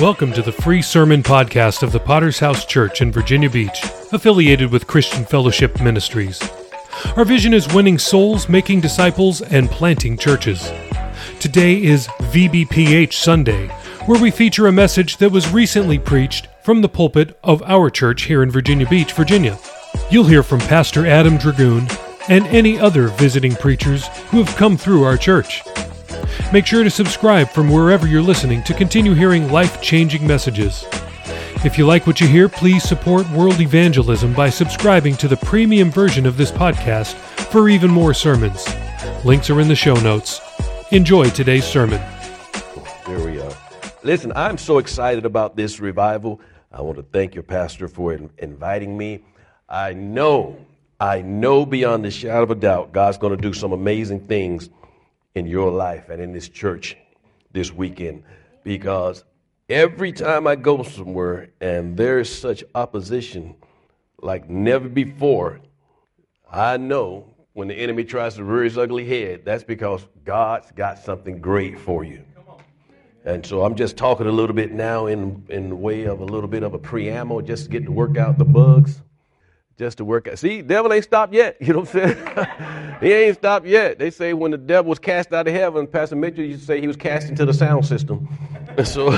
Welcome to the free sermon podcast of the Potter's House Church in Virginia Beach, affiliated with Christian Fellowship Ministries. Our vision is winning souls, making disciples, and planting churches. Today is VBPH Sunday, where we feature a message that was recently preached from the pulpit of our church here in Virginia Beach, Virginia. You'll hear from Pastor Adam Dragoon and any other visiting preachers who have come through our church. Make sure to subscribe from wherever you're listening to continue hearing life changing messages. If you like what you hear, please support world evangelism by subscribing to the premium version of this podcast for even more sermons. Links are in the show notes. Enjoy today's sermon. There we are. Listen, I'm so excited about this revival. I want to thank your pastor for in- inviting me. I know, I know beyond the shadow of a doubt, God's going to do some amazing things in your life and in this church this weekend because every time I go somewhere and there's such opposition like never before, I know when the enemy tries to rear his ugly head, that's because God's got something great for you. And so I'm just talking a little bit now in, in the way of a little bit of a preamble, just to get to work out the bugs just to work out. See, devil ain't stopped yet. You know what I'm saying? he ain't stopped yet. They say when the devil was cast out of heaven, Pastor Mitchell used to say he was cast into the sound system. And so,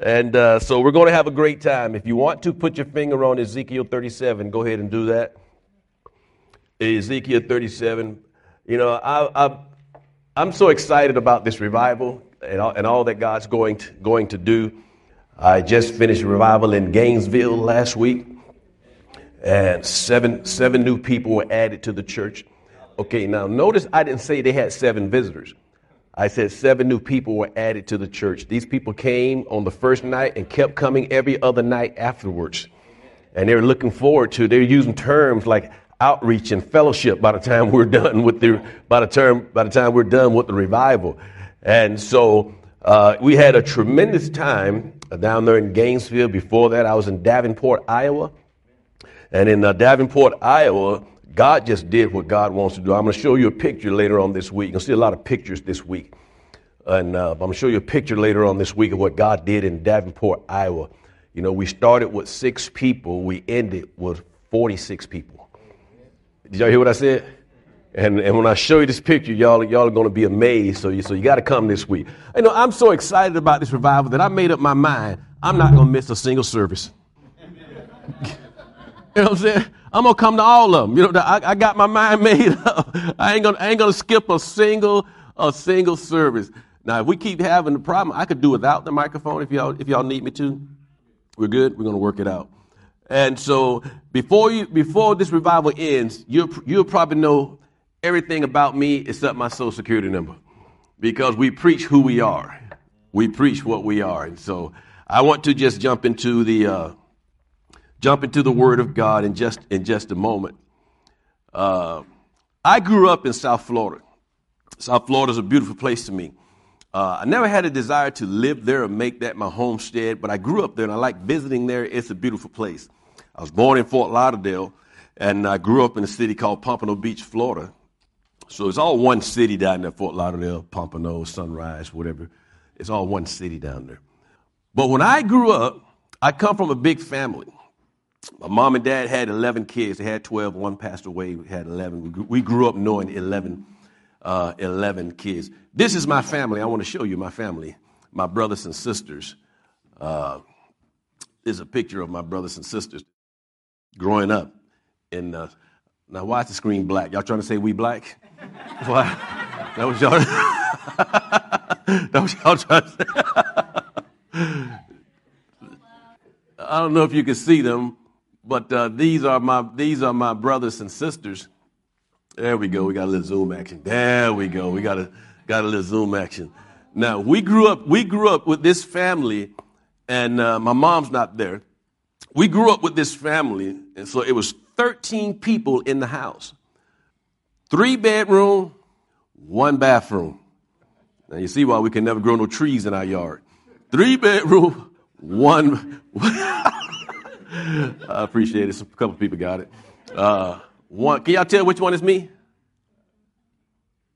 and uh, so we're going to have a great time. If you want to put your finger on Ezekiel 37, go ahead and do that. Ezekiel 37. You know, I, I, I'm so excited about this revival and all, and all that God's going to, going to do. I just finished revival in Gainesville last week and seven seven new people were added to the church. Okay, now notice I didn't say they had seven visitors. I said seven new people were added to the church. These people came on the first night and kept coming every other night afterwards. And they were looking forward to, they're using terms like outreach and fellowship by the time we're done with the by the term by the time we're done with the revival. And so uh, we had a tremendous time down there in Gainesville. Before that, I was in Davenport, Iowa. And in uh, Davenport, Iowa, God just did what God wants to do. I'm going to show you a picture later on this week. You'll see a lot of pictures this week. And uh, I'm going to show you a picture later on this week of what God did in Davenport, Iowa. You know, we started with six people, we ended with 46 people. Did y'all hear what I said? And, and when I show you this picture, y'all, y'all are going to be amazed. So you, so you got to come this week. You know, I'm so excited about this revival that I made up my mind. I'm not going to miss a single service. You know what I'm saying? I'm gonna come to all of them. You know, I, I got my mind made up. I ain't gonna, ain't gonna skip a single, a single service. Now, if we keep having the problem, I could do without the microphone if y'all, if y'all need me to. We're good. We're gonna work it out. And so, before you, before this revival ends, you'll, you'll probably know everything about me except my social security number, because we preach who we are. We preach what we are, and so I want to just jump into the. Uh, jump into the Word of God in just in just a moment. Uh, I grew up in South Florida. South Florida is a beautiful place to me. Uh, I never had a desire to live there or make that my homestead, but I grew up there and I like visiting there. It's a beautiful place. I was born in Fort Lauderdale, and I grew up in a city called Pompano Beach, Florida. So it's all one city down there, Fort Lauderdale, Pompano, Sunrise, whatever. It's all one city down there. But when I grew up, I come from a big family. My mom and dad had 11 kids. They had 12. One passed away. We had 11. We grew up knowing 11, uh, 11 kids. This is my family. I want to show you my family, my brothers and sisters. Uh, a picture of my brothers and sisters growing up. In, now, why is the screen black? Y'all trying to say we black? Why? That was y'all. that was y'all trying to say. I don't know if you can see them, but uh, these are my these are my brothers and sisters. There we go. We got a little zoom action. There we go. We got a got a little zoom action. Now we grew up we grew up with this family, and uh, my mom's not there. We grew up with this family, and so it was 13 people in the house. Three bedroom, one bathroom. Now you see why we can never grow no trees in our yard. Three bedroom, one. I appreciate it. A couple people got it. Uh, one, can y'all tell which one is me?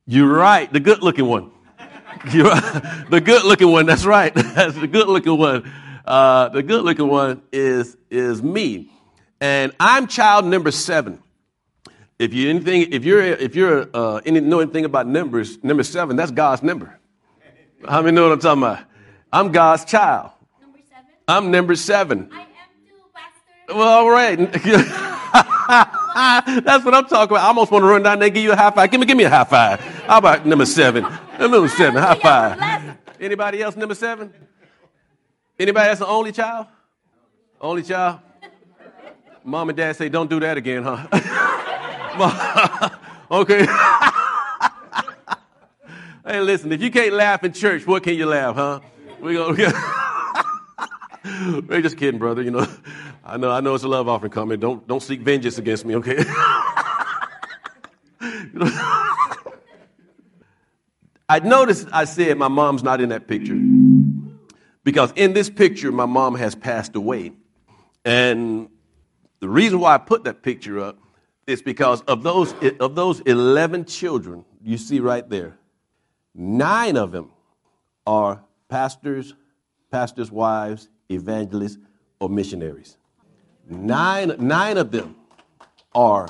You're right, the good looking one. You're, right. the good looking one, that's right. That's the good looking one. Uh, the good looking one is, is me. And I'm child number seven. If you anything, if you're if you're uh, any, know anything about numbers, number seven, that's God's number. How many know what I'm talking about? I'm God's child. Number seven. I'm number seven. I am too, Pastor. Well, all right. That's what I'm talking about. I almost want to run down there and give you a high five. Give me, give me a high five. How about number seven? Number seven, high five. Anybody else number seven? Anybody that's the only child? Only child? Mom and dad say, don't do that again, huh? okay. hey, listen, if you can't laugh in church, what can you laugh, huh? We gonna. We're just kidding, brother. You know, I know, I know it's a love offering coming. Don't, don't seek vengeance against me, okay? I noticed I said my mom's not in that picture because in this picture my mom has passed away, and the reason why I put that picture up is because of those of those eleven children you see right there, nine of them are pastors, pastors' wives, evangelists, or missionaries. Nine, nine of them are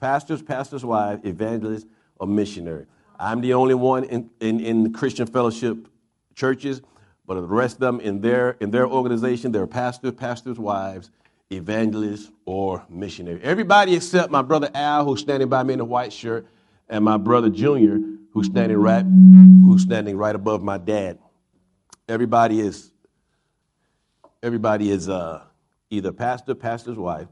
pastors, pastors' wives, evangelists, or missionary. I'm the only one in, in, in the Christian fellowship churches, but the rest of them in their, in their organization, they're pastors, pastors' wives, evangelists, or missionary. Everybody except my brother Al, who's standing by me in a white shirt, and my brother Junior, who's standing right, who's standing right above my dad. Everybody is, everybody is uh, either pastor, pastor's wife,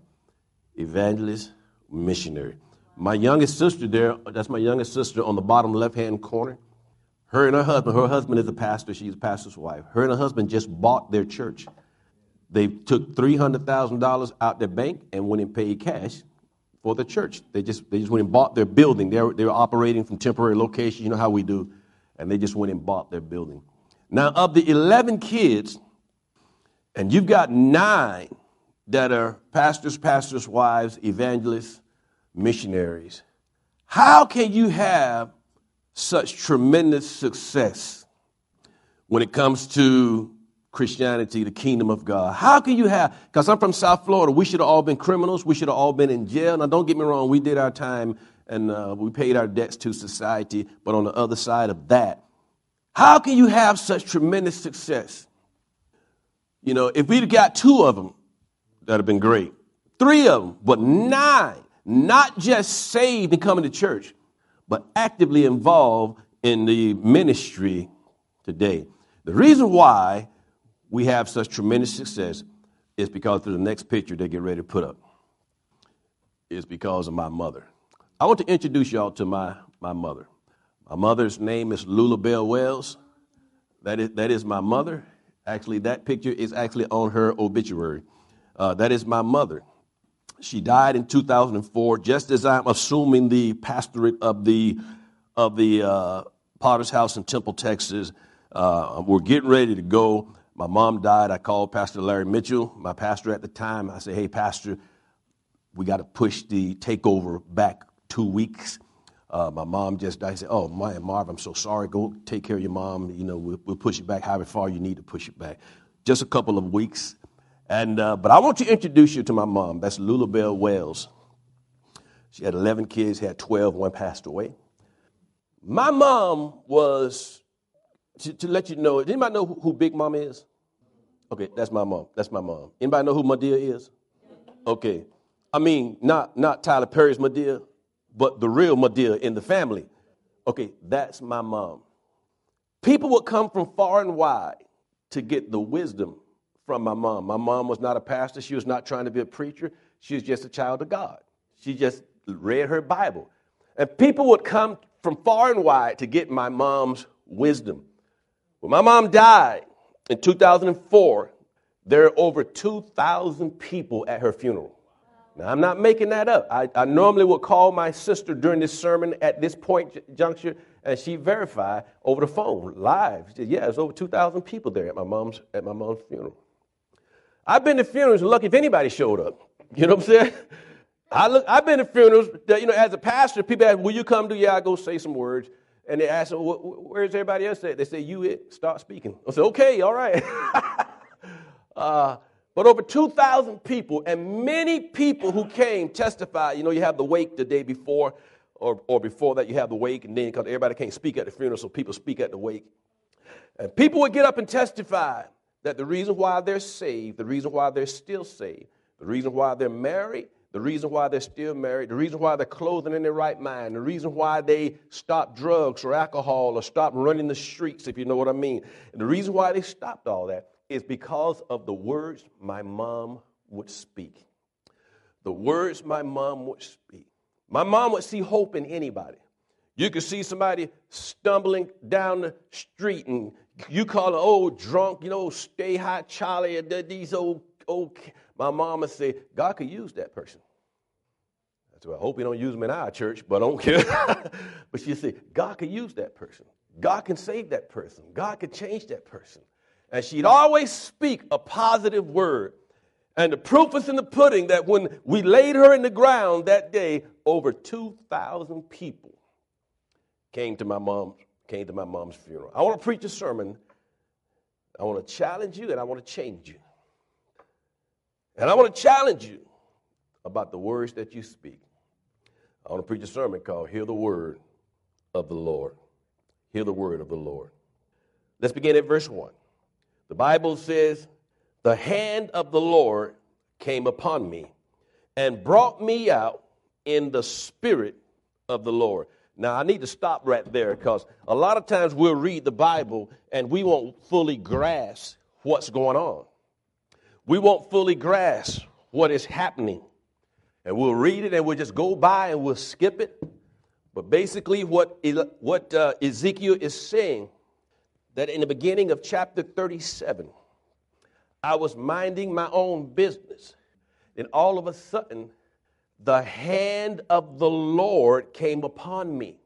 evangelist, missionary. My youngest sister there, that's my youngest sister on the bottom left hand corner. Her and her husband, her husband is a pastor, she's a pastor's wife. Her and her husband just bought their church. They took $300,000 out their bank and went and paid cash for the church. They just, they just went and bought their building. They were, they were operating from temporary locations, you know how we do, and they just went and bought their building. Now, of the 11 kids, and you've got nine that are pastors, pastors' wives, evangelists, missionaries. How can you have such tremendous success when it comes to Christianity, the kingdom of God? How can you have, because I'm from South Florida, we should have all been criminals, we should have all been in jail. Now, don't get me wrong, we did our time and uh, we paid our debts to society, but on the other side of that, how can you have such tremendous success? You know, if we'd got two of them, that'd have been great. Three of them, but nine, not just saved and coming to church, but actively involved in the ministry today. The reason why we have such tremendous success is because through the next picture they get ready to put up is because of my mother. I want to introduce y'all to my, my mother. My mother's name is Lula Bell Wells. That is, that is my mother. Actually, that picture is actually on her obituary. Uh, that is my mother. She died in 2004, just as I'm assuming the pastorate of the, of the uh, Potter's House in Temple, Texas. Uh, we're getting ready to go. My mom died. I called Pastor Larry Mitchell, my pastor at the time. I said, hey, Pastor, we got to push the takeover back two weeks. Uh, my mom just died. I said, "Oh, my Marv, I'm so sorry. Go take care of your mom. You know, we'll, we'll, push it back however far you need to push it back. Just a couple of weeks." And uh, but I want to introduce you to my mom. That's Lula Bell Wells. She had 11 kids, had 12. One passed away. My mom was to, to let you know. Anybody know who, who Big Mom is? Okay, that's my mom. That's my mom. Anybody know who Madea is? Okay, I mean not not Tyler Perry's Madea but the real Madea in the family. Okay, that's my mom. People would come from far and wide to get the wisdom from my mom. My mom was not a pastor, she was not trying to be a preacher, she was just a child of God. She just read her Bible. And people would come from far and wide to get my mom's wisdom. When my mom died in 2004, there are over 2,000 people at her funeral. Now, I'm not making that up. I, I normally would call my sister during this sermon at this point juncture, and she verified over the phone, live. She said, yeah, there's over 2,000 people there at my mom's, at my mom's funeral. I've been to funerals lucky if anybody showed up. You know what I'm saying? I look, I've been to funerals that, you know, as a pastor, people ask, will you come do? Yeah, I go say some words. And they ask, well, where's everybody else at? They say, you it, start speaking. I said, okay, all right. uh, but over 2,000 people, and many people who came testified. You know, you have the wake the day before, or, or before that, you have the wake, and then because everybody can't speak at the funeral, so people speak at the wake. And people would get up and testify that the reason why they're saved, the reason why they're still saved, the reason why they're married, the reason why they're still married, the reason why they're clothing in their right mind, the reason why they stop drugs or alcohol or stop running the streets, if you know what I mean. And the reason why they stopped all that is because of the words my mom would speak. The words my mom would speak. My mom would see hope in anybody. You could see somebody stumbling down the street and you call an old oh, drunk, you know, stay hot Charlie, these old, old. My mama say, God could use that person. That's why I hope he don't use them in our church, but I don't care. but she say, God could use that person. God can save that person. God can change that person. And she'd always speak a positive word. And the proof is in the pudding that when we laid her in the ground that day, over 2,000 people came to my mom came to my mom's funeral. I want to preach a sermon. I want to challenge you and I want to change you. And I want to challenge you about the words that you speak. I want to preach a sermon called Hear the Word of the Lord. Hear the Word of the Lord. Let's begin at verse 1. The Bible says, The hand of the Lord came upon me and brought me out in the spirit of the Lord. Now, I need to stop right there because a lot of times we'll read the Bible and we won't fully grasp what's going on. We won't fully grasp what is happening. And we'll read it and we'll just go by and we'll skip it. But basically, what, what uh, Ezekiel is saying, that in the beginning of chapter 37, I was minding my own business. And all of a sudden, the hand of the Lord came upon me.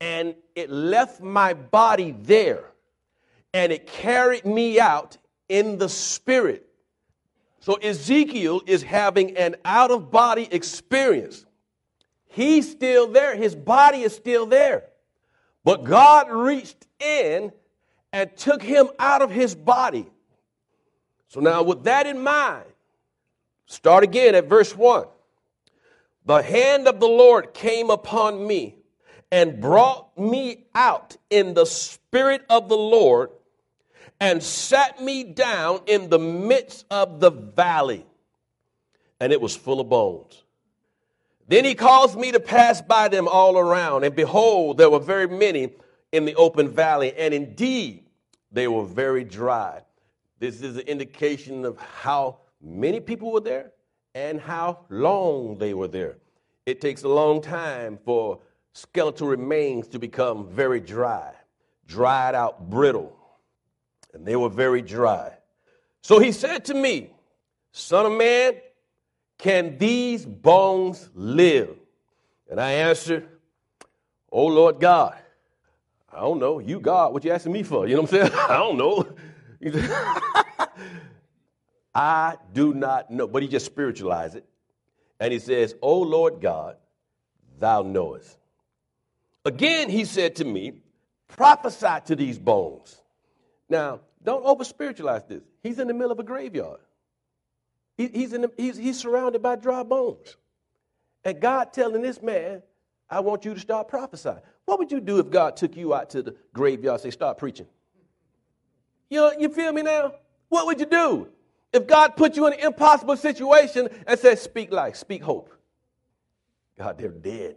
And it left my body there. And it carried me out in the spirit. So Ezekiel is having an out of body experience. He's still there, his body is still there. But God reached in and took him out of his body. So now, with that in mind, start again at verse 1 the hand of the Lord came upon me and brought me out in the spirit of the Lord and sat me down in the midst of the valley, and it was full of bones. Then he caused me to pass by them all around, and behold, there were very many in the open valley, and indeed they were very dry. This is an indication of how many people were there and how long they were there. It takes a long time for skeletal remains to become very dry, dried out, brittle. And they were very dry. So he said to me, Son of man, can these bones live? And I answered, Oh Lord God, I don't know. You God, what you asking me for? You know what I'm saying? I don't know. I do not know. But he just spiritualized it. And he says, O Lord God, thou knowest. Again, he said to me, prophesy to these bones. Now, don't over spiritualize this. He's in the middle of a graveyard. He, he's, in the, he's, he's surrounded by dry bones. And God telling this man, I want you to start prophesying. What would you do if God took you out to the graveyard and say, start preaching? You, know, you feel me now? What would you do? If God put you in an impossible situation and said, speak life, speak hope. God, they're dead.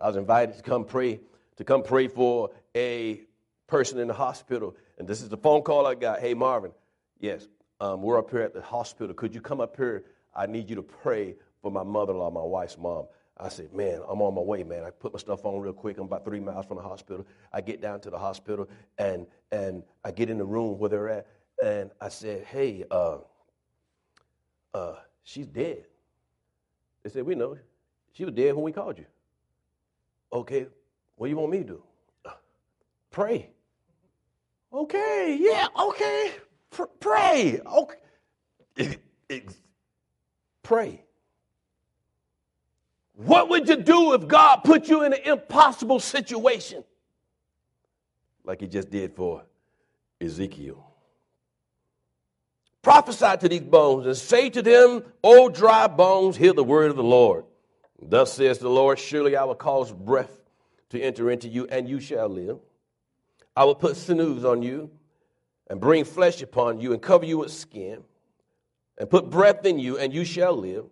I was invited to come pray, to come pray for a person in the hospital. And this is the phone call I got. Hey, Marvin, yes, um, we're up here at the hospital. Could you come up here? I need you to pray for my mother in law, my wife's mom. I said, man, I'm on my way, man. I put my stuff on real quick. I'm about three miles from the hospital. I get down to the hospital and, and I get in the room where they're at. And I said, hey, uh, uh, she's dead. They said, we know. She was dead when we called you. Okay, what do you want me to do? Pray. Okay, yeah, okay. Pr- pray. Okay. pray. What would you do if God put you in an impossible situation? Like he just did for Ezekiel. Prophesy to these bones and say to them, O dry bones, hear the word of the Lord. Thus says the Lord, surely I will cause breath to enter into you, and you shall live. I will put sinews on you and bring flesh upon you and cover you with skin and put breath in you, and you shall live.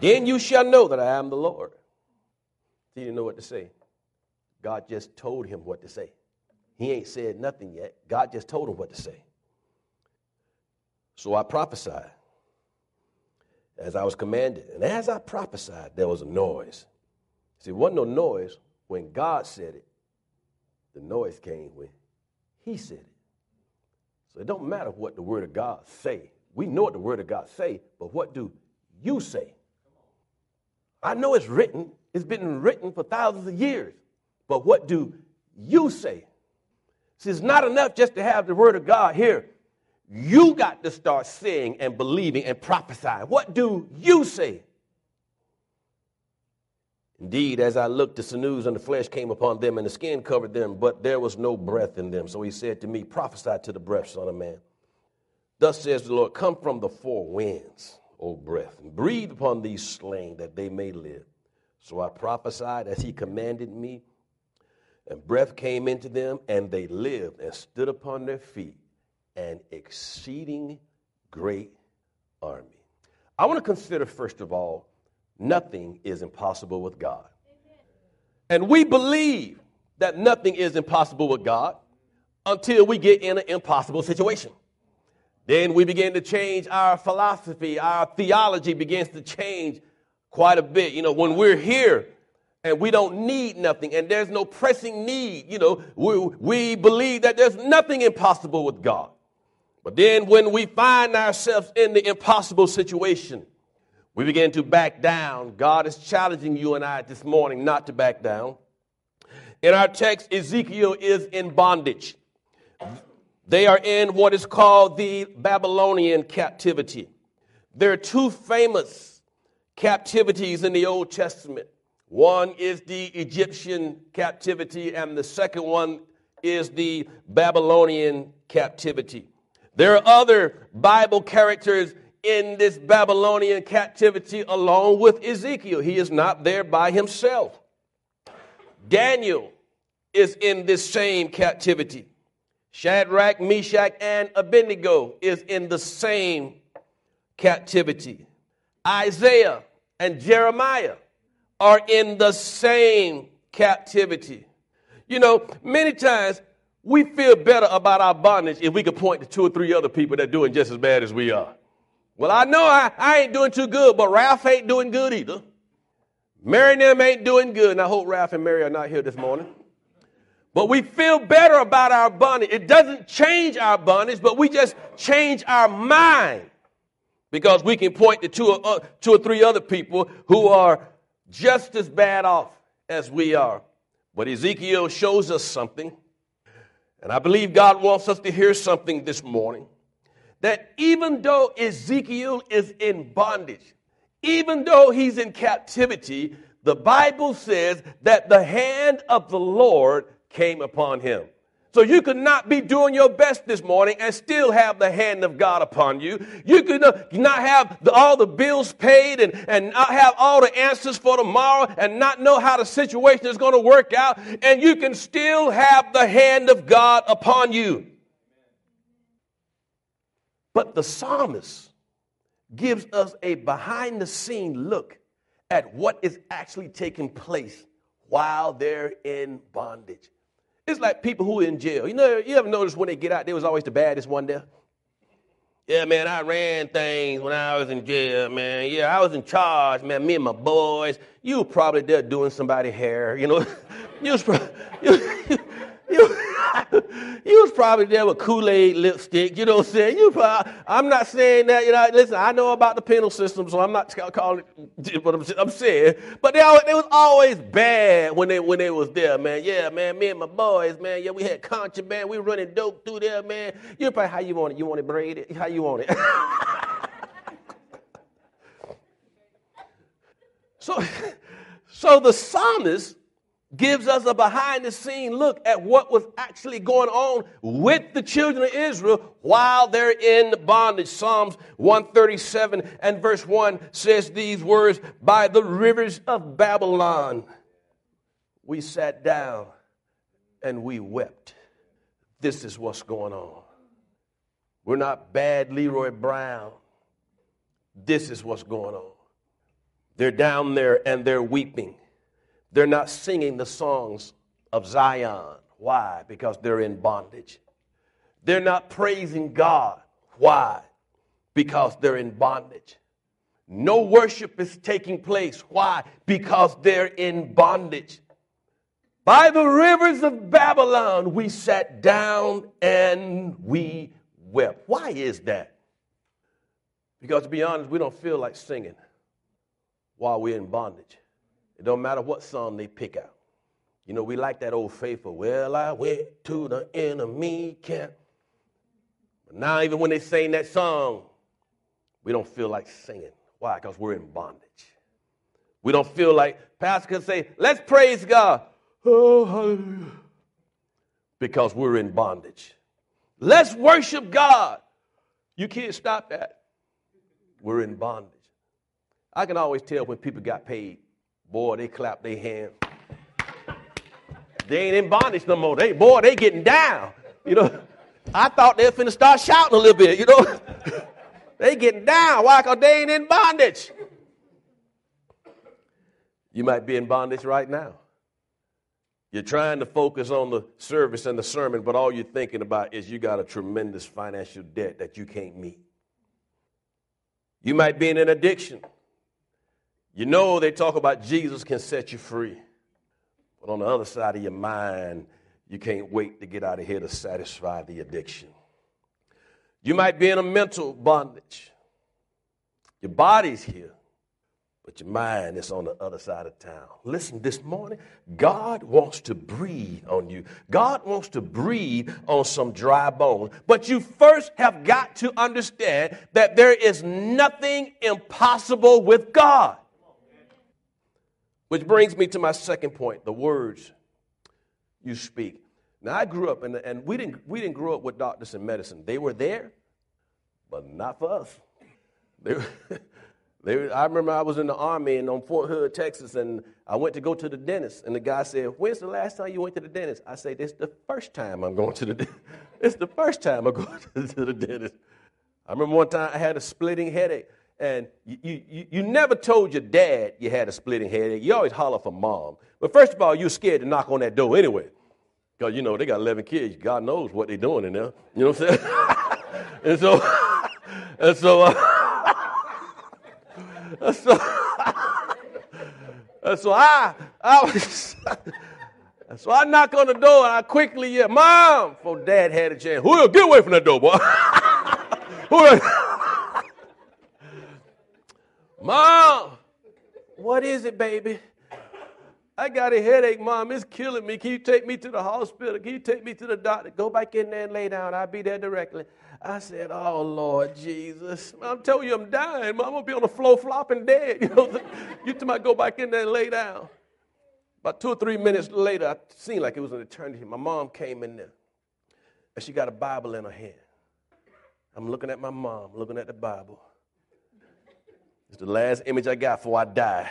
Then you shall know that I am the Lord. He didn't know what to say. God just told him what to say. He ain't said nothing yet. God just told him what to say. So I prophesied as I was commanded. And as I prophesied, there was a noise. See, it wasn't no noise when God said it. The noise came when he said it. So it don't matter what the word of God say. We know what the word of God say, but what do you say? I know it's written. It's been written for thousands of years. But what do you say? See, it's not enough just to have the word of God here. You got to start seeing and believing and prophesying. What do you say? Indeed, as I looked, the sinews and the flesh came upon them, and the skin covered them, but there was no breath in them. So he said to me, Prophesy to the breath, Son of Man. Thus says the Lord, Come from the four winds, O breath, and breathe upon these slain that they may live. So I prophesied as he commanded me, and breath came into them, and they lived and stood upon their feet, an exceeding great army. I want to consider, first of all, nothing is impossible with God. And we believe that nothing is impossible with God until we get in an impossible situation. Then we begin to change our philosophy, our theology begins to change quite a bit. You know, when we're here and we don't need nothing and there's no pressing need, you know, we, we believe that there's nothing impossible with God. But then when we find ourselves in the impossible situation, we begin to back down. God is challenging you and I this morning not to back down. In our text, Ezekiel is in bondage. They are in what is called the Babylonian captivity. There are two famous captivities in the Old Testament. One is the Egyptian captivity, and the second one is the Babylonian captivity. There are other Bible characters in this Babylonian captivity along with Ezekiel. He is not there by himself. Daniel is in this same captivity. Shadrach, Meshach, and Abednego is in the same captivity. Isaiah and Jeremiah are in the same captivity. You know, many times we feel better about our bondage if we could point to two or three other people that are doing just as bad as we are. Well, I know I, I ain't doing too good, but Ralph ain't doing good either. Mary and them ain't doing good, and I hope Ralph and Mary are not here this morning. But we feel better about our bondage. It doesn't change our bondage, but we just change our mind because we can point to two or, uh, two or three other people who are just as bad off as we are. But Ezekiel shows us something, and I believe God wants us to hear something this morning that even though Ezekiel is in bondage, even though he's in captivity, the Bible says that the hand of the Lord came upon him. So you could not be doing your best this morning and still have the hand of God upon you. You could not have the, all the bills paid and, and not have all the answers for tomorrow and not know how the situation is going to work out. And you can still have the hand of God upon you. But the psalmist gives us a behind the scene look at what is actually taking place while they're in bondage. It's like people who are in jail. You know, you ever notice when they get out, there was always the baddest one there? Yeah, man, I ran things when I was in jail, man. Yeah, I was in charge, man. Me and my boys. You probably there doing somebody hair, you know. you was probably, you, you, you was probably there with Kool-Aid lipstick, you know what I'm saying? You probably, I'm not saying that, you know, listen, I know about the penal system, so I'm not calling it what I'm, I'm saying. But they, always, they was always bad when they when they was there, man. Yeah, man, me and my boys, man, yeah, we had contraband, we running dope through there, man. You probably, how you want it? You want it braided? How you want it? so, So the psalmist gives us a behind the scene look at what was actually going on with the children of Israel while they're in bondage. Psalms 137 and verse 1 says these words By the rivers of Babylon, we sat down and we wept. This is what's going on. We're not bad Leroy Brown. This is what's going on. They're down there and they're weeping. They're not singing the songs of Zion. Why? Because they're in bondage. They're not praising God. Why? Because they're in bondage. No worship is taking place. Why? Because they're in bondage. By the rivers of Babylon, we sat down and we wept. Why is that? Because to be honest, we don't feel like singing while we're in bondage. It don't matter what song they pick out. You know, we like that old faithful, well, I went to the enemy camp. But now, even when they sing that song, we don't feel like singing. Why? Because we're in bondage. We don't feel like, Pastor can say, let's praise God. Oh, hallelujah. Because we're in bondage. Let's worship God. You can't stop that. We're in bondage. I can always tell when people got paid. Boy, they clap their hands. They ain't in bondage no more. They boy, they getting down. You know, I thought they were finna start shouting a little bit. You know, they getting down. Why? Cause they ain't in bondage. You might be in bondage right now. You're trying to focus on the service and the sermon, but all you're thinking about is you got a tremendous financial debt that you can't meet. You might be in an addiction. You know they talk about Jesus can set you free. But on the other side of your mind, you can't wait to get out of here to satisfy the addiction. You might be in a mental bondage. Your body's here, but your mind is on the other side of town. Listen, this morning, God wants to breathe on you. God wants to breathe on some dry bones. But you first have got to understand that there is nothing impossible with God. Which brings me to my second point the words you speak. Now, I grew up, and, and we, didn't, we didn't grow up with doctors and medicine. They were there, but not for us. They, they, I remember I was in the Army and on Fort Hood, Texas, and I went to go to the dentist. And the guy said, When's the last time you went to the dentist? I said, It's the first time I'm going to the dentist. It's the first time I'm going to the dentist. I remember one time I had a splitting headache. And you, you, you never told your dad you had a splitting headache. You always holler for mom. But first of all, you're scared to knock on that door anyway. Because, you know, they got 11 kids. God knows what they're doing in there. You know what I'm saying? and so, and so, uh, and so, and so I, I was, so I knock on the door and I quickly yell, Mom, before dad had a chance. Who get away from that door, boy? Who Mom, what is it, baby? I got a headache, Mom. It's killing me. Can you take me to the hospital? Can you take me to the doctor? Go back in there and lay down. I'll be there directly. I said, Oh, Lord Jesus. I'm telling you, I'm dying. Mom, I'm going to be on the floor flopping dead. You know, you to go back in there and lay down. About two or three minutes later, it seemed like it was an eternity. My mom came in there, and she got a Bible in her hand. I'm looking at my mom, looking at the Bible. It's the last image I got before I die.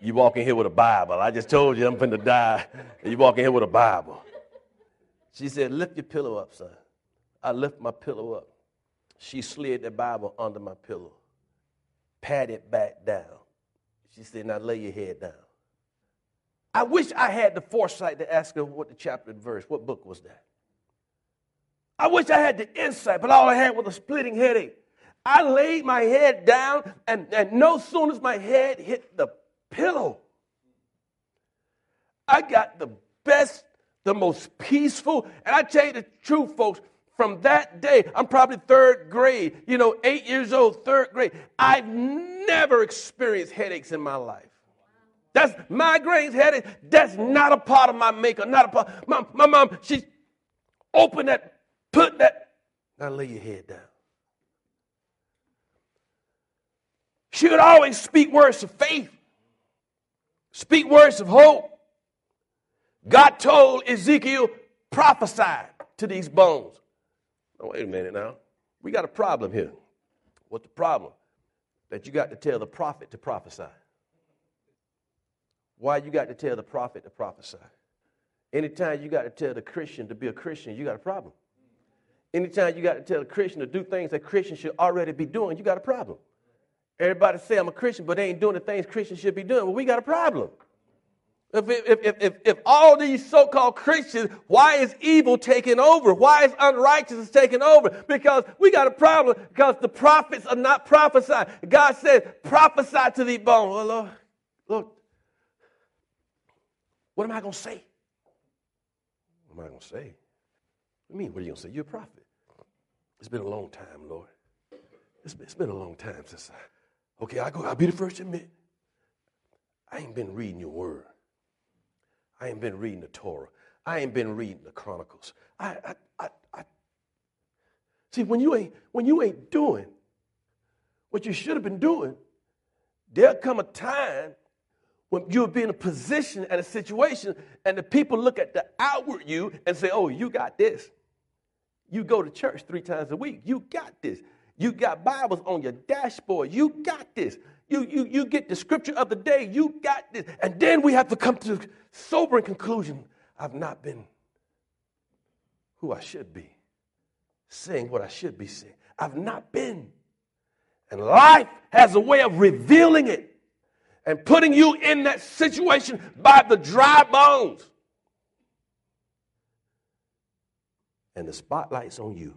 You walk in here with a Bible. I just told you I'm finna die, and you walk in here with a Bible. She said, Lift your pillow up, son. I lift my pillow up. She slid the Bible under my pillow, pat it back down. She said, Now lay your head down. I wish I had the foresight to ask her what the chapter and verse, what book was that? I wish I had the insight, but all I had was a splitting headache. I laid my head down, and, and no sooner as my head hit the pillow, I got the best, the most peaceful. And I tell you the truth, folks, from that day, I'm probably third grade, you know, eight years old, third grade. I've never experienced headaches in my life. That's migraines, headaches. That's not a part of my makeup. Not a part. My, my mom, she opened that, put that. Now lay your head down. She would always speak words of faith. Speak words of hope. God told Ezekiel, prophesy to these bones. Oh, wait a minute now. We got a problem here. What's the problem? That you got to tell the prophet to prophesy. Why you got to tell the prophet to prophesy? Anytime you got to tell the Christian to be a Christian, you got a problem. Anytime you got to tell a Christian to do things that Christians should already be doing, you got a problem. Everybody say I'm a Christian, but they ain't doing the things Christians should be doing. Well, we got a problem. If, if, if, if, if all these so called Christians, why is evil taking over? Why is unrighteousness taking over? Because we got a problem because the prophets are not prophesying. God said, prophesy to the bone. Well, Lord, Lord, what am I going to say? What am I going to say? What do you mean, what are you going to say? You're a prophet. It's been a long time, Lord. It's been, it's been a long time since I, okay, I go, I'll be the first to admit, I ain't been reading your word. I ain't been reading the Torah. I ain't been reading the Chronicles. I, I, I, I. See, when you ain't when you ain't doing what you should have been doing, there'll come a time when you'll be in a position and a situation, and the people look at the outward you and say, "Oh, you got this." You go to church three times a week. You got this. You got Bibles on your dashboard. You got this. You, you, you get the scripture of the day. You got this. And then we have to come to sobering conclusion I've not been who I should be, saying what I should be saying. I've not been. And life has a way of revealing it and putting you in that situation by the dry bones. And the spotlight's on you.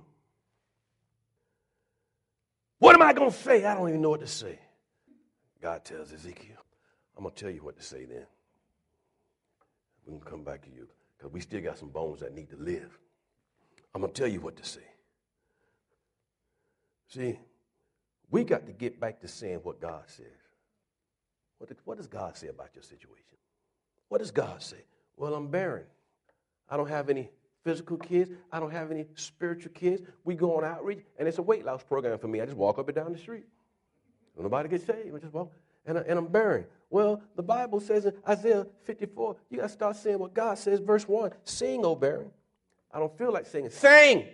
What am I going to say? I don't even know what to say. God tells Ezekiel, I'm going to tell you what to say then. We can come back to you because we still got some bones that need to live. I'm going to tell you what to say. See, we got to get back to saying what God says. What, what does God say about your situation? What does God say? Well, I'm barren. I don't have any physical kids. I don't have any spiritual kids. We go on outreach, and it's a weight loss program for me. I just walk up and down the street. Nobody gets saved. I just walk, and, I, and I'm barren. Well, the Bible says in Isaiah 54, you got to start saying what God says. Verse 1 Sing, O barren. I don't feel like singing. Sing!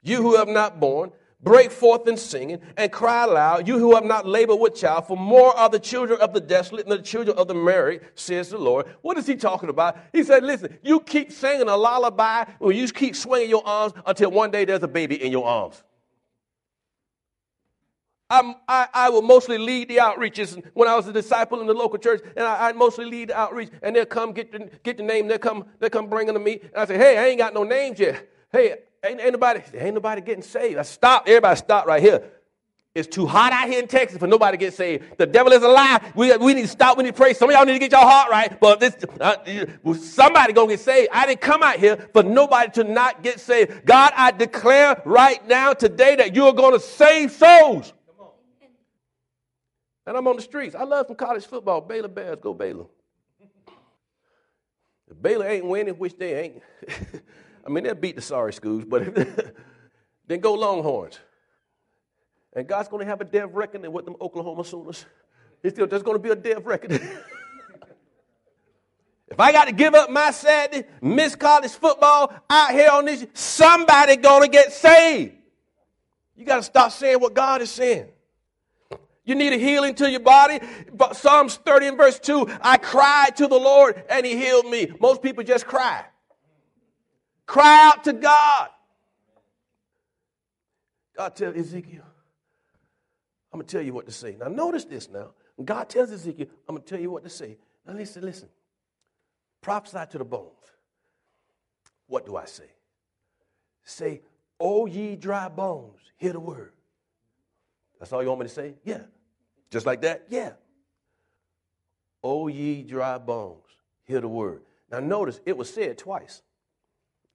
You who have not born, break forth in singing and cry aloud, you who have not labored with child, for more are the children of the desolate than the children of the married, says the Lord. What is he talking about? He said, listen, you keep singing a lullaby, or you keep swinging your arms until one day there's a baby in your arms. I, I will mostly lead the outreaches when I was a disciple in the local church, and I, I'd mostly lead the outreach, and they'll come get the, get the name, they'll come, they'll come bring them to me, and I say, hey, I ain't got no names yet. Hey, ain't, nobody, ain't nobody getting saved. I stop, everybody stop right here. It's too hot out here in Texas for nobody to get saved. The devil is alive. We, we need to stop. We need to pray. Some of y'all need to get your heart right. But this, uh, somebody gonna get saved. I didn't come out here for nobody to not get saved. God, I declare right now today that you are going to save souls. And I'm on the streets. I love some college football. Baylor Bears, go Baylor. If Baylor ain't winning, which they ain't. I mean, they'll beat the sorry schools, but then go Longhorns. And God's going to have a day reckoning with them Oklahoma Sooners. It's still, there's going to be a day reckoning. if I got to give up my Saturday, miss college football out here on this, somebody going to get saved. You got to stop saying what God is saying. You need a healing to your body. But Psalms 30 and verse 2, I cried to the Lord and he healed me. Most people just cry. Cry out to God. God tells Ezekiel, I'm going to tell you what to say. Now, notice this now. God tells Ezekiel, I'm going to tell you what to say. Now, listen, listen. Prophesy to the bones. What do I say? Say, O ye dry bones, hear the word. That's all you want me to say? Yeah. Just like that? Yeah. O ye dry bones, hear the word. Now notice it was said twice.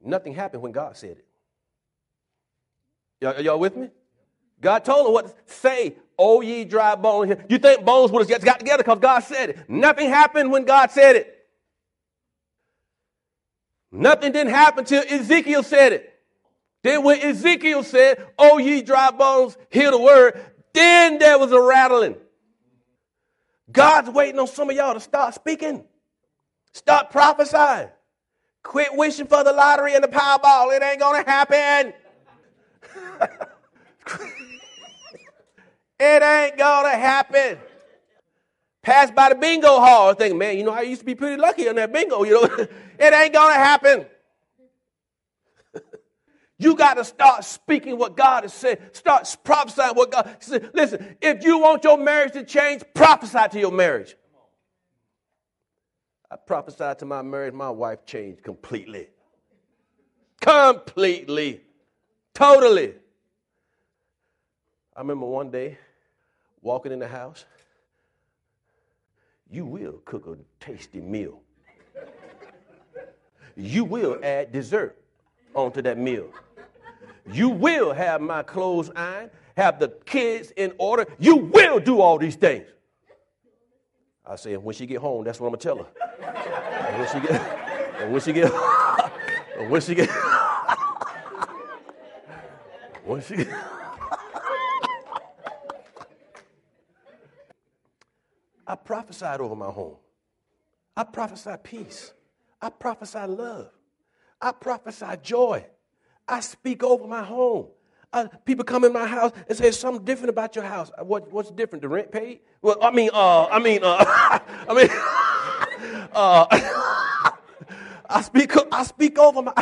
Nothing happened when God said it. Y'all, y'all with me? God told him what to say, O ye dry bones. You think bones would have got together because God said it. Nothing happened when God said it. Nothing didn't happen till Ezekiel said it. Then when Ezekiel said, O ye dry bones, hear the word, then there was a rattling. God's waiting on some of y'all to start speaking. Start prophesying. Quit wishing for the lottery and the Powerball. It ain't going to happen. it ain't going to happen. Pass by the bingo hall thinking, man, you know, I used to be pretty lucky on that bingo. You know, it ain't going to happen. You got to start speaking what God has said. Start prophesying what God said. Listen, if you want your marriage to change, prophesy to your marriage. I prophesied to my marriage, my wife changed completely. Completely. Totally. I remember one day walking in the house. You will cook a tasty meal. You will add dessert onto that meal. You will have my clothes ironed, have the kids in order. You will do all these things. I said, when she get home, that's what I'm gonna tell her. And when she get, and when she get, and when she get, when she get. I prophesied over my home. I prophesied peace. I prophesied love. I prophesied joy. I speak over my home. Uh, people come in my house and say something different about your house. Uh, what, what's different? The rent paid? Well, I mean, uh, I mean, uh, I mean, uh, I speak, I speak over my.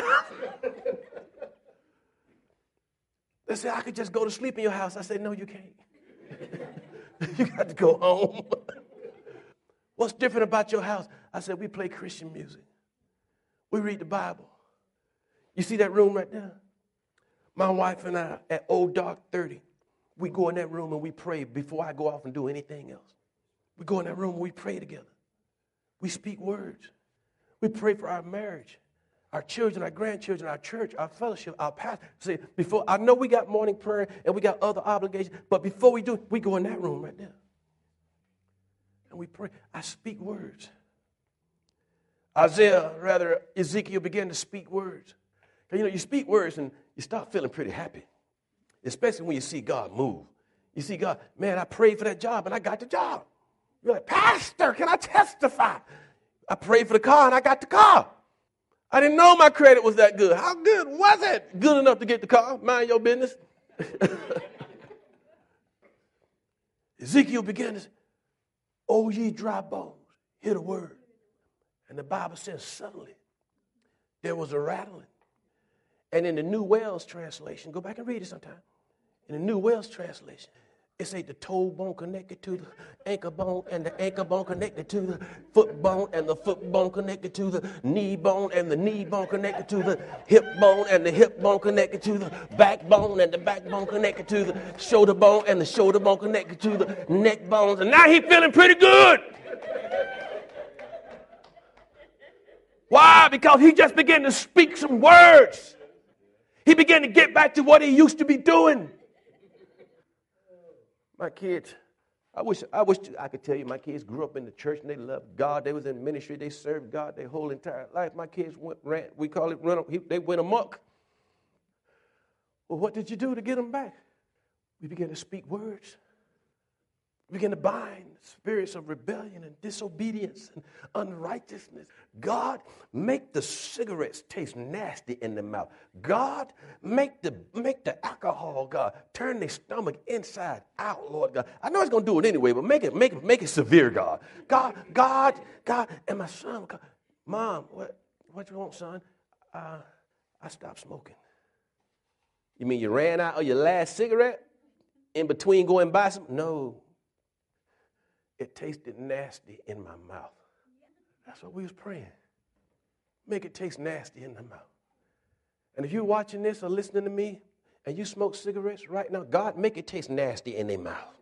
they say I could just go to sleep in your house. I say no, you can't. you got to go home. What's different about your house? I said we play Christian music. We read the Bible. You see that room right there? My wife and I, at old dark 30, we go in that room and we pray before I go off and do anything else. We go in that room and we pray together. We speak words. We pray for our marriage, our children, our grandchildren, our church, our fellowship, our pastor. See, before I know we got morning prayer and we got other obligations, but before we do we go in that room right there. And we pray. I speak words. Isaiah, rather, Ezekiel began to speak words. You know, you speak words and you start feeling pretty happy, especially when you see God move. You see God, man, I prayed for that job and I got the job. You're like, Pastor, can I testify? I prayed for the car and I got the car. I didn't know my credit was that good. How good was it? Good enough to get the car? Mind your business. Ezekiel began to say, Oh, ye dry bones, hear the word. And the Bible says, suddenly there was a rattling and in the New Wells translation, go back and read it sometime. In the New Wells translation, it say the toe bone connected to the ankle bone, and the ankle bone connected to the foot bone, and the foot bone connected to the knee bone, and the knee bone connected to the hip bone, and the hip bone connected to the backbone, and the backbone connected to the shoulder bone, and the shoulder bone connected to the neck bones. And now he feeling pretty good. Why? Because he just began to speak some words. He began to get back to what he used to be doing. My kids, I wish, I wish I could tell you my kids grew up in the church and they loved God. They was in ministry. They served God their whole entire life. My kids went, ran, we call it run, they went amok. Well, what did you do to get them back? We began to speak words. Begin to bind spirits of rebellion and disobedience and unrighteousness. God, make the cigarettes taste nasty in the mouth. God, make the make the alcohol, God, turn their stomach inside out, Lord God. I know it's gonna do it anyway, but make it make it make it severe, God. God, God, God, and my son, God, Mom, what what you want, son? Uh, I stopped smoking. You mean you ran out of your last cigarette in between going by some? No it tasted nasty in my mouth. That's what we was praying. Make it taste nasty in the mouth. And if you're watching this or listening to me and you smoke cigarettes right now, God, make it taste nasty in their mouth.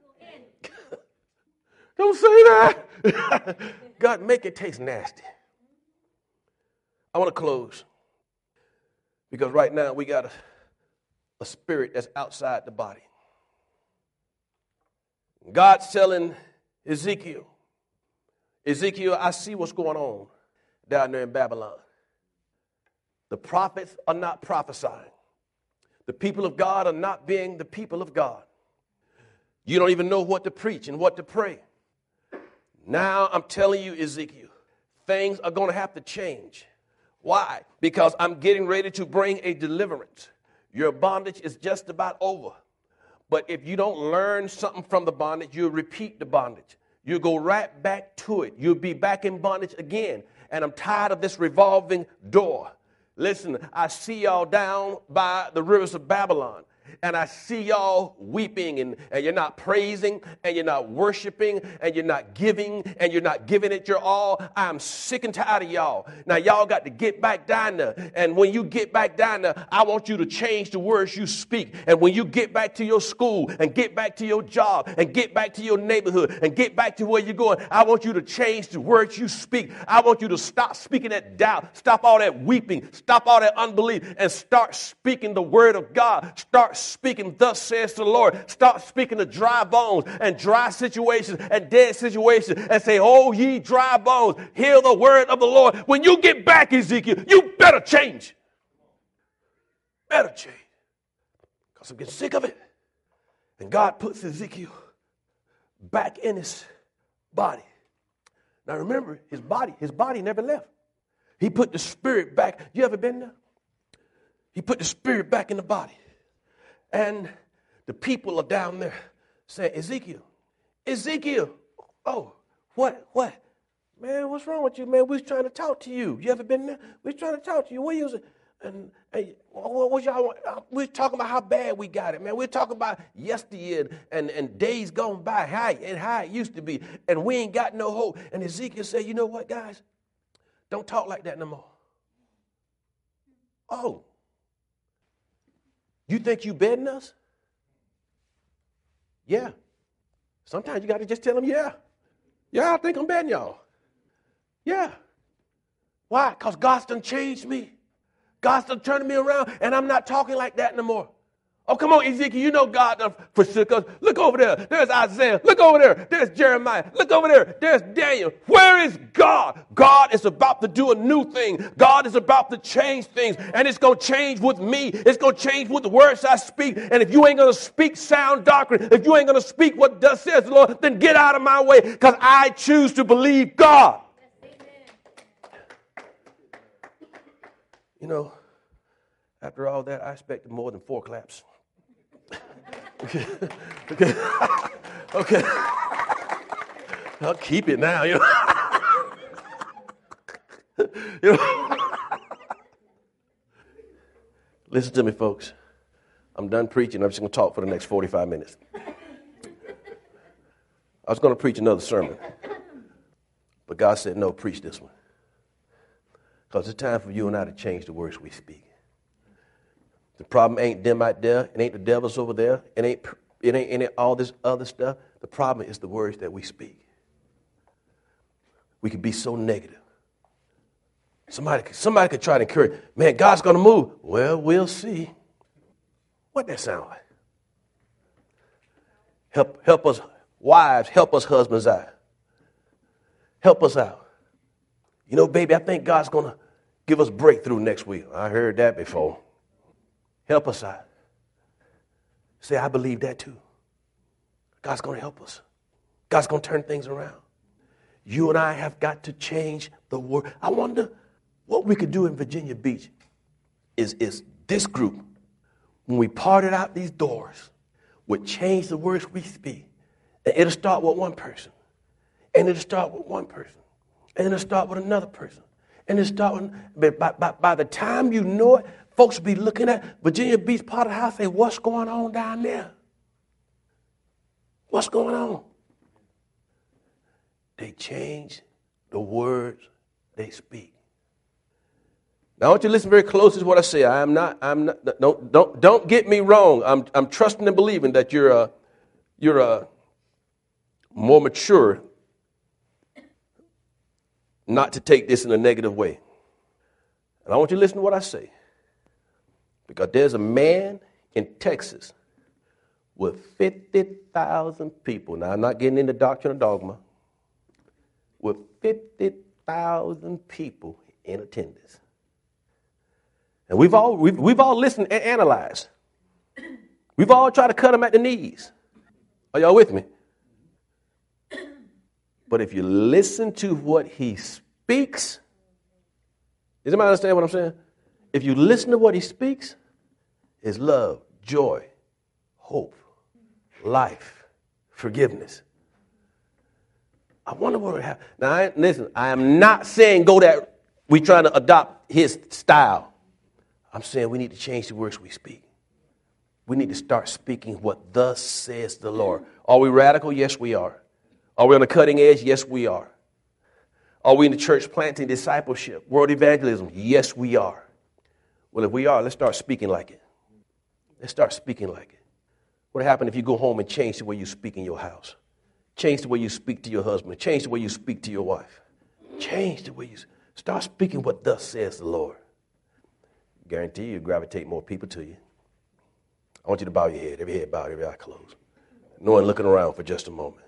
Don't say that. God, make it taste nasty. I want to close because right now we got a, a spirit that's outside the body. God's telling Ezekiel. Ezekiel, I see what's going on down there in Babylon. The prophets are not prophesying. The people of God are not being the people of God. You don't even know what to preach and what to pray. Now I'm telling you, Ezekiel, things are going to have to change. Why? Because I'm getting ready to bring a deliverance. Your bondage is just about over. But if you don't learn something from the bondage, you'll repeat the bondage. You'll go right back to it. You'll be back in bondage again. And I'm tired of this revolving door. Listen, I see y'all down by the rivers of Babylon and I see y'all weeping and, and you're not praising and you're not worshiping and you're not giving and you're not giving it your all. I'm sick and tired of y'all. Now, y'all got to get back down there. And when you get back down there, I want you to change the words you speak. And when you get back to your school and get back to your job and get back to your neighborhood and get back to where you're going, I want you to change the words you speak. I want you to stop speaking that doubt, stop all that weeping, stop all that unbelief, and start speaking the word of God. Start speaking, thus says the Lord. Start speaking to dry bones and dry situations and dead situations and say, Oh, ye dry bones, hear the word of the Lord. When you get back, Ezekiel, you better change. Better change. Because I'm getting sick of it. And God puts Ezekiel back in his body. Now remember, his body, his body never left. He put the spirit back. You ever been there? He put the spirit back in the body. And the people are down there saying, Ezekiel, Ezekiel, oh, what, what? Man, what's wrong with you, man? We was trying to talk to you. You ever been there? We was trying to talk to you. What you and, and what was y'all? Uh, we was talking about how bad we got it, man. We are talking about yesteryear and, and days gone by, how and how it used to be, and we ain't got no hope. And Ezekiel said, "You know what, guys? Don't talk like that no more." Oh, you think you better us? Yeah. Sometimes you got to just tell them, yeah. Yeah, I think I'm betting y'all. Yeah. Why? Because God's done changed me. God's done turning me around, and I'm not talking like that no more. Oh, come on, Ezekiel, you know God forsook us. Look over there. There's Isaiah. Look over there. There's Jeremiah. Look over there. There's Daniel. Where is God? God is about to do a new thing. God is about to change things, and it's going to change with me. It's going to change with the words I speak. And if you ain't going to speak sound doctrine, if you ain't going to speak what does says the Lord, then get out of my way because I choose to believe God. You know, after all that, I expected more than four claps. Okay. Okay. okay. I'll keep it now, you know. you know. Listen to me, folks. I'm done preaching. I'm just going to talk for the next 45 minutes. I was going to preach another sermon, but God said, no, preach this one. Because it's time for you and I to change the words we speak. The problem ain't them out there. It ain't the devils over there. It ain't, it ain't, ain't all this other stuff. The problem is the words that we speak. We can be so negative. Somebody, somebody could try to encourage, man, God's going to move. Well, we'll see. What that sound like? Help, help us, wives, help us, husbands out. Help us out. You know, baby, I think God's going to give us breakthrough next week. I heard that before. Help us out. Say, I believe that too. God's going to help us. God's going to turn things around. You and I have got to change the world. I wonder what we could do in Virginia Beach is, is this group, when we parted out these doors, would change the words we speak. And it'll start with one person. And it'll start with one person. And it'll start with another person. And it'll start with, by, by, by the time you know it, Folks be looking at Virginia Beach the house, say, what's going on down there? What's going on? They change the words they speak. Now I want you to listen very closely to what I say. I am not, I'm not, don't, don't, don't get me wrong. I'm, I'm trusting and believing that you're a, you're a more mature not to take this in a negative way. And I want you to listen to what I say. Because there's a man in Texas with 50,000 people. Now, I'm not getting into doctrine or dogma. With 50,000 people in attendance. And we've all, we've, we've all listened and analyzed. We've all tried to cut them at the knees. Are y'all with me? But if you listen to what he speaks, does anybody understand what I'm saying? If you listen to what he speaks, is love, joy, hope, life, forgiveness. I wonder what would happen. Now, I, listen, I am not saying go that we trying to adopt his style. I'm saying we need to change the words we speak. We need to start speaking what thus says the Lord. Are we radical? Yes, we are. Are we on the cutting edge? Yes, we are. Are we in the church planting discipleship, world evangelism? Yes, we are. Well, if we are, let's start speaking like it. Let's start speaking like it. What happened if you go home and change the way you speak in your house? Change the way you speak to your husband. Change the way you speak to your wife. Change the way you start speaking what thus says the Lord. Guarantee you gravitate more people to you. I want you to bow your head, every head bowed, every eye closed. No one looking around for just a moment.